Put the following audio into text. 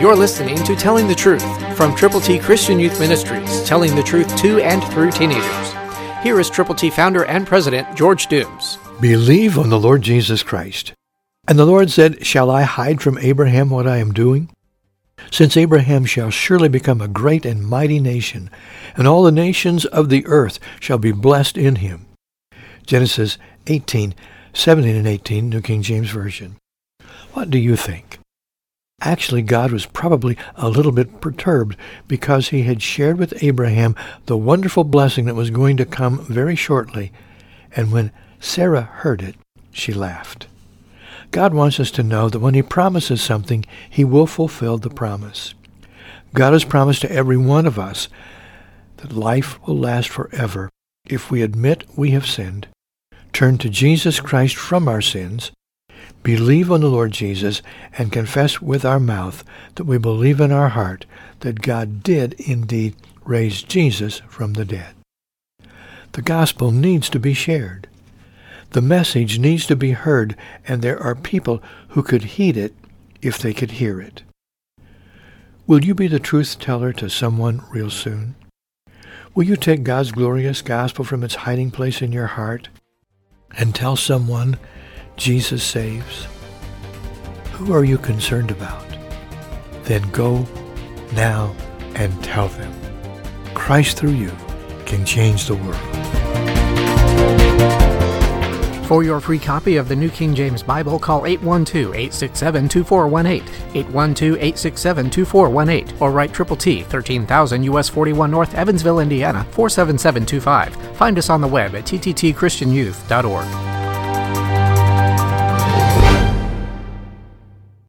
You're listening to Telling the Truth from Triple T Christian Youth Ministries, telling the truth to and through teenagers. Here is Triple T founder and president George Dooms. Believe on the Lord Jesus Christ. And the Lord said, Shall I hide from Abraham what I am doing? Since Abraham shall surely become a great and mighty nation, and all the nations of the earth shall be blessed in him. Genesis 18, 17 and 18, New King James Version. What do you think? Actually, God was probably a little bit perturbed because he had shared with Abraham the wonderful blessing that was going to come very shortly. And when Sarah heard it, she laughed. God wants us to know that when he promises something, he will fulfill the promise. God has promised to every one of us that life will last forever if we admit we have sinned, turn to Jesus Christ from our sins, believe on the Lord Jesus, and confess with our mouth that we believe in our heart that God did indeed raise Jesus from the dead. The gospel needs to be shared. The message needs to be heard, and there are people who could heed it if they could hear it. Will you be the truth teller to someone real soon? Will you take God's glorious gospel from its hiding place in your heart and tell someone Jesus saves? Who are you concerned about? Then go now and tell them. Christ through you can change the world. For your free copy of the New King James Bible, call 812-867-2418, 812-867-2418, or write Triple T, 13000 US 41 North, Evansville, Indiana, 47725. Find us on the web at tttchristianyouth.org.